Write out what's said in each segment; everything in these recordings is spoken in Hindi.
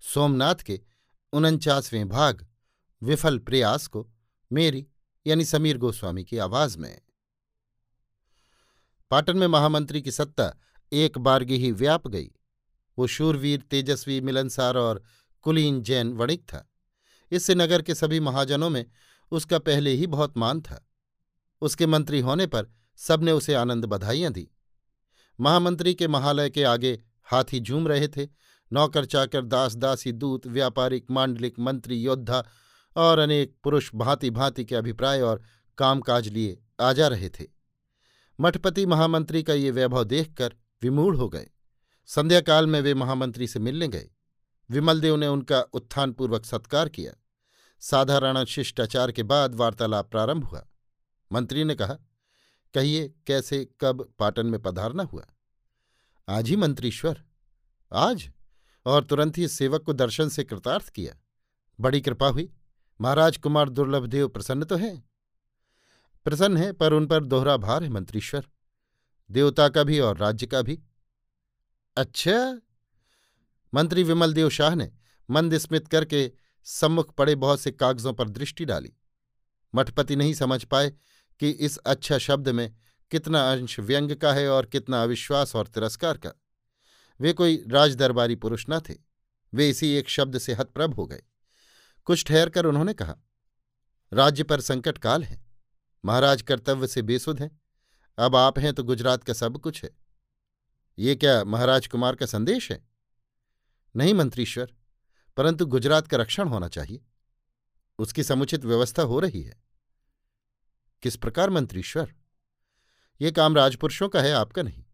सोमनाथ के उनचासवें भाग, विफल प्रयास को मेरी, यानी समीर गोस्वामी की आवाज़ में। पाटन में महामंत्री की सत्ता एक बारगी ही व्याप गई। वो शूरवीर, तेजस्वी, मिलनसार और कुलीन जैन वणिक था। इससे नगर के सभी महाजनों में उसका पहले ही बहुत मान था। उसके मंत्री होने पर सबने उसे आनंद बधाइयाँ दी। महामंत्री के महालय के आगे हाथी झूम रहे थे। नौकर चाकर, दास दासी, दूत, व्यापारिक, मांडलिक, मंत्री, योद्धा और अनेक पुरुष भांति भांति के अभिप्राय और कामकाज लिए आ जा रहे थे। मठपति महामंत्री का ये वैभव देखकर विमूढ़ हो गए। संध्याकाल में वे महामंत्री से मिलने गए। विमलदेव ने उनका उत्थानपूर्वक सत्कार किया। साधारण शिष्टाचार के बाद वार्तालाप प्रारंभ हुआ। मंत्री ने कहा, कहिए, कैसे, कब, पाटन में पधारना हुआ? आज ही, मंत्रीश्वर। आज? और तुरंत ही सेवक को दर्शन से कृतार्थ किया। बड़ी कृपा हुई। महाराज कुमार दुर्लभदेव प्रसन्न तो हैं? प्रसन्न है, पर उन पर दोहरा भार है मंत्रीश्वर। देवता का भी और राज्य का भी। अच्छा। मंत्री विमल देव शाह ने मंद स्मित करके सम्मुख पड़े बहुत से कागजों पर दृष्टि डाली। मठपति नहीं समझ पाए कि इस अच्छा शब्द में कितना अंश व्यंग का है और कितना अविश्वास और तिरस्कार का। वे कोई राजदरबारी पुरुष न थे। वे इसी एक शब्द से हतप्रभ हो गए। कुछ ठहरकर उन्होंने कहा, राज्य पर संकट काल है। महाराज कर्तव्य से बेसुध हैं। अब आप हैं तो गुजरात का सब कुछ है। ये क्या महाराज कुमार का संदेश है? नहीं मंत्रीश्वर, परंतु गुजरात का रक्षण होना चाहिए। उसकी समुचित व्यवस्था हो रही है। किस प्रकार मंत्रीश्वर? ये काम राजपुरुषों का है, आपका नहीं।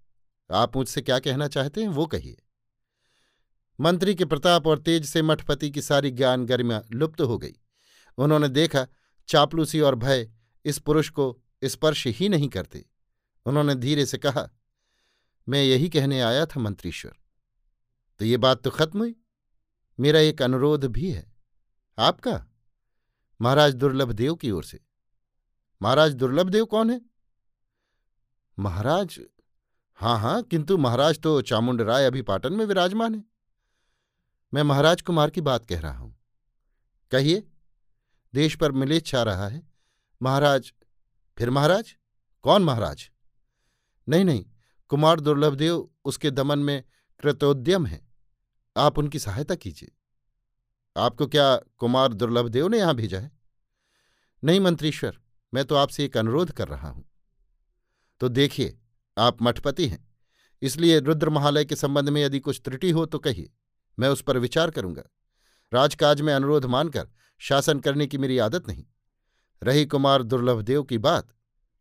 आप मुझसे क्या कहना चाहते हैं, वो कहिए। मंत्री के प्रताप और तेज से मठपति की सारी ज्ञान गरिमा लुप्त हो गई। उन्होंने देखा, चापलूसी और भय इस पुरुष को स्पर्श ही नहीं करते। उन्होंने धीरे से कहा, मैं यही कहने आया था, मंत्रीश्वर। तो ये बात तो खत्म हुई। मेरा एक अनुरोध भी है। आपका? महाराज दुर्लभ देव की ओर से। महाराज दुर्लभ देव कौन है? महाराज हाँ हाँ किंतु महाराज तो चामुंड राय अभी पाटन में विराजमान है। मैं महाराज कुमार की बात कह रहा हूँ। कहिए, देश पर मिले छा रहा है। महाराज, फिर महाराज? कौन महाराज? नहीं नहीं, कुमार दुर्लभदेव उसके दमन में कृतोद्यम है। आप उनकी सहायता कीजिए। आपको क्या कुमार दुर्लभदेव ने यहाँ भेजा है? नहीं मंत्रीश्वर, मैं तो आपसे एक अनुरोध कर रहा हूँ। तो देखिए आप मठपति हैं। इसलिए रुद्र महालय के संबंध में यदि कुछ त्रुटि हो तो कहिए, मैं उस पर विचार करूँगा। राजकाज में अनुरोध मानकर शासन करने की मेरी आदत नहीं। रही कुमार दुर्लभदेव की बात,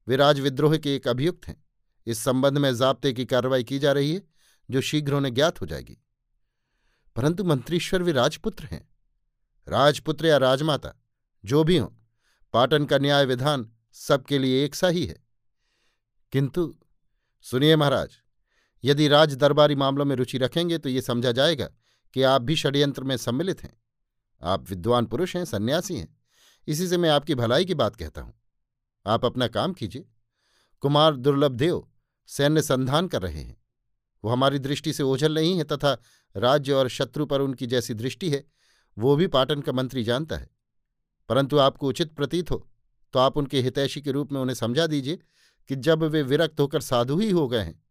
वे राजविद्रोह के एक अभियुक्त हैं। इस संबंध में जाब्ते की कार्रवाई की जा रही है, जो शीघ्र उन्हें ज्ञात हो जाएगी। परंतु मंत्रीश्वर वे राजपुत्र हैं। राजपुत्र या राजमाता, जो भी हों, पाटन का न्याय विधान सबके लिए एक सा ही है। किंतु सुनिए महाराज, यदि राज दरबारी मामलों में रुचि रखेंगे तो ये समझा जाएगा कि आप भी षड्यंत्र में सम्मिलित हैं। आप विद्वान पुरुष हैं, सन्यासी हैं। इसी से मैं आपकी भलाई की बात कहता हूँ। आप अपना काम कीजिए। कुमार दुर्लभ देव सैन्य संधान कर रहे हैं। वो हमारी दृष्टि से ओझल नहीं है तथा राज्य और शत्रु पर उनकी जैसी दृष्टि है, वो भी पाटन का मंत्री जानता है। परंतु आपको उचित प्रतीत हो तो आप उनके हितैषी के रूप में उन्हें समझा दीजिए कि जब वे विरक्त होकर साधु ही हो गए हैं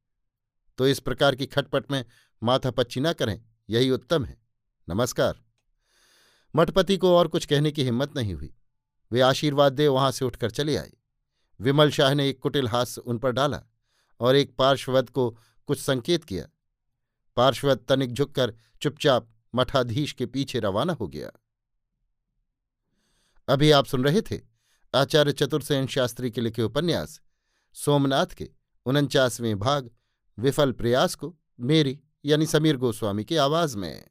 तो इस प्रकार की खटपट में माथा पच्ची ना करें, यही उत्तम है। नमस्कार। मठपति को और कुछ कहने की हिम्मत नहीं हुई। वे आशीर्वाद दे वहाँ से उठकर चले आए। विमल शाह ने एक कुटिल हास्य उन पर डाला और एक पार्श्ववद को कुछ संकेत किया। पार्श्वद तनिक झुककर चुपचाप मठाधीश के पीछे रवाना हो गया। अभी आप सुन रहे थे आचार्य चतुर्सेन शास्त्री के लिखे उपन्यास सोमनाथ के उनचासवें भाग विफल प्रयास को मेरी यानी समीर गोस्वामी की आवाज़ में।